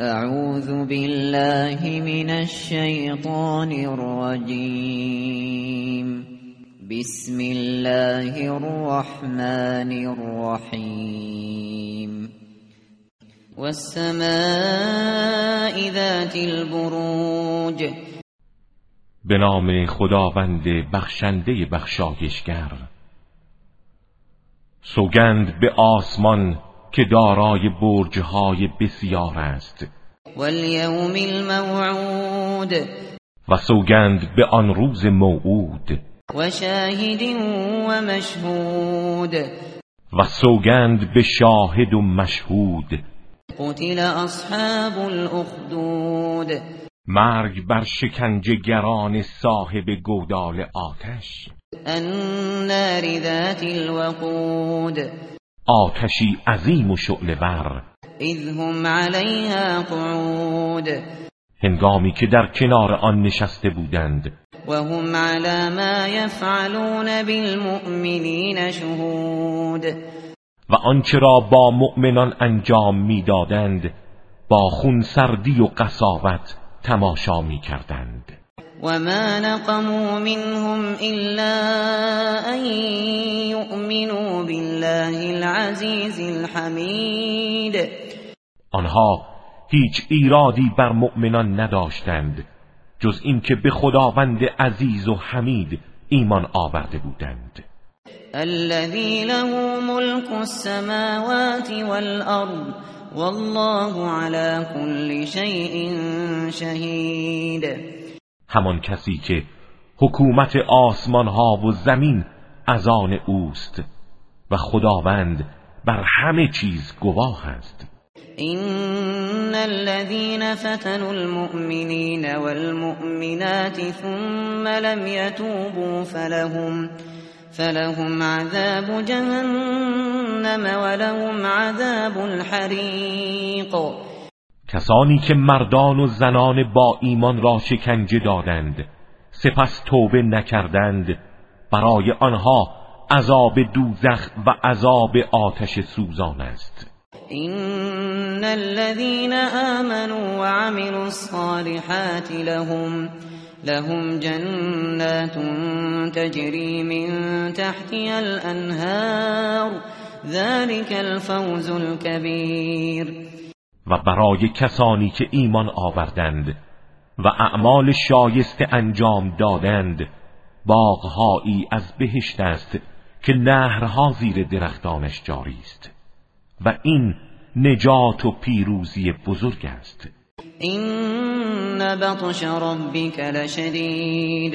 اعوذ بالله من الشیطان الرجیم بسم الله الرحمن الرحیم والسماء ذات البروج. به نام خداوند بخشنده بخشایشگر. سوگند به آسمان که دارای برجهای بسیار است. والیوم الموعود. و سوگند به آن روز موعود. و شاهد و مشهود. و سوگند به شاهد و مشهود. قتل اصحاب الاخدود. مرگ بر شکنجهگران صاحب گودال آتش. النار ذات الوقود. آتشی عظیم و شعلور اذ هم علیها قعود. هنگامی که در کنار آن نشسته بودند. و هم على ما یفعلون بالمؤمنین شهود. و آنچه را با مؤمنان انجام می‌دادند با خونسردی و قساوت تماشا می‌کردند. وما نقموا منهم إلا أن يؤمنوا بالله العزيز الحمید آنها هیچ ایرادی بر مؤمنان نداشتند جز اینکه به خداوند عزیز و حمید ایمان آورده بودند. الذي له ملك السماوات والأرض والله على كل شيء شهید همان کسی که حکومت آسمان ها و زمین از آن اوست و خداوند بر همه چیز گواه است. این الذين فتنوا المؤمنين والمؤمنات ثم لم يتوبوا فلهم فلهم عذاب جهنم ولهم عذاب الحریق کسانی که مردان و زنان با ایمان را شکنجه دادند سپس توبه نکردند برای آنها عذاب دوزخ و عذاب آتش سوزان است. این الذين آمنوا وعملوا الصالحات لهم لهم جنات تجري من تحتها الانهار ذلك الفوز الكبير. و برای کسانی که ایمان آوردند و اعمال شایسته انجام دادند باغهایی از بهشت است که نهرها زیر درختانش جاری است و این نجات و پیروزی بزرگ است. این بطش ربک لشدید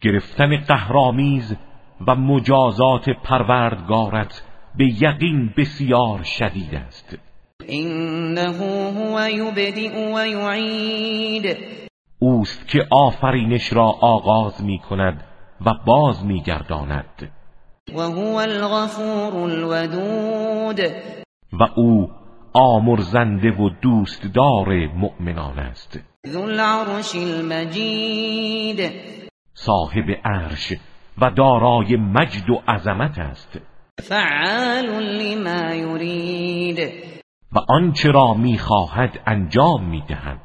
گرفتن قهرامیز و مجازات پروردگارت به یقین بسیار شدید است. انه هو یبدئ و یعید اوست که آفرینش را آغاز می کند و باز می گرداند و هو الغفور الودود. و او آمرزنده و دوستدار مؤمنان است. ذو العرش المجید. صاحب عرش و دارای مجد و عظمت است. فعال لما یرید و آنچه را می‌خواهد انجام می‌دهد.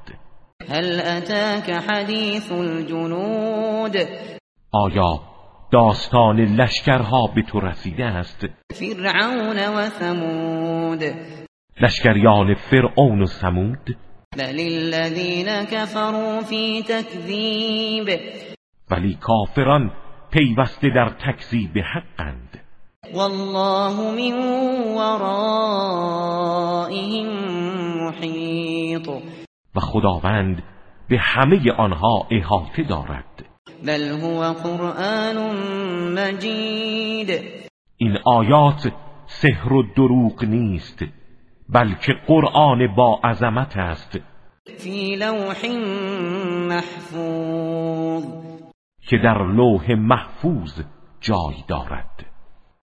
هل اتاک حدیث الجنود؟ آیا داستان لشکرها به تو رسیده است؟ فرعون و ثمود. لشکریان فرعون و ثمود؟ بل الذین كفروا فی تکذیب. ولی کافران پیوسته در تکذیب حقند. والله من ورائهم محیط و خداوند به همه آنها احاطه دارد. بل هو قرآن مجید. این آیات سحر و دروغ نیست بلکه قرآن با عظمت است. فی لوح محفوظ. که در لوح محفوظ جای دارد.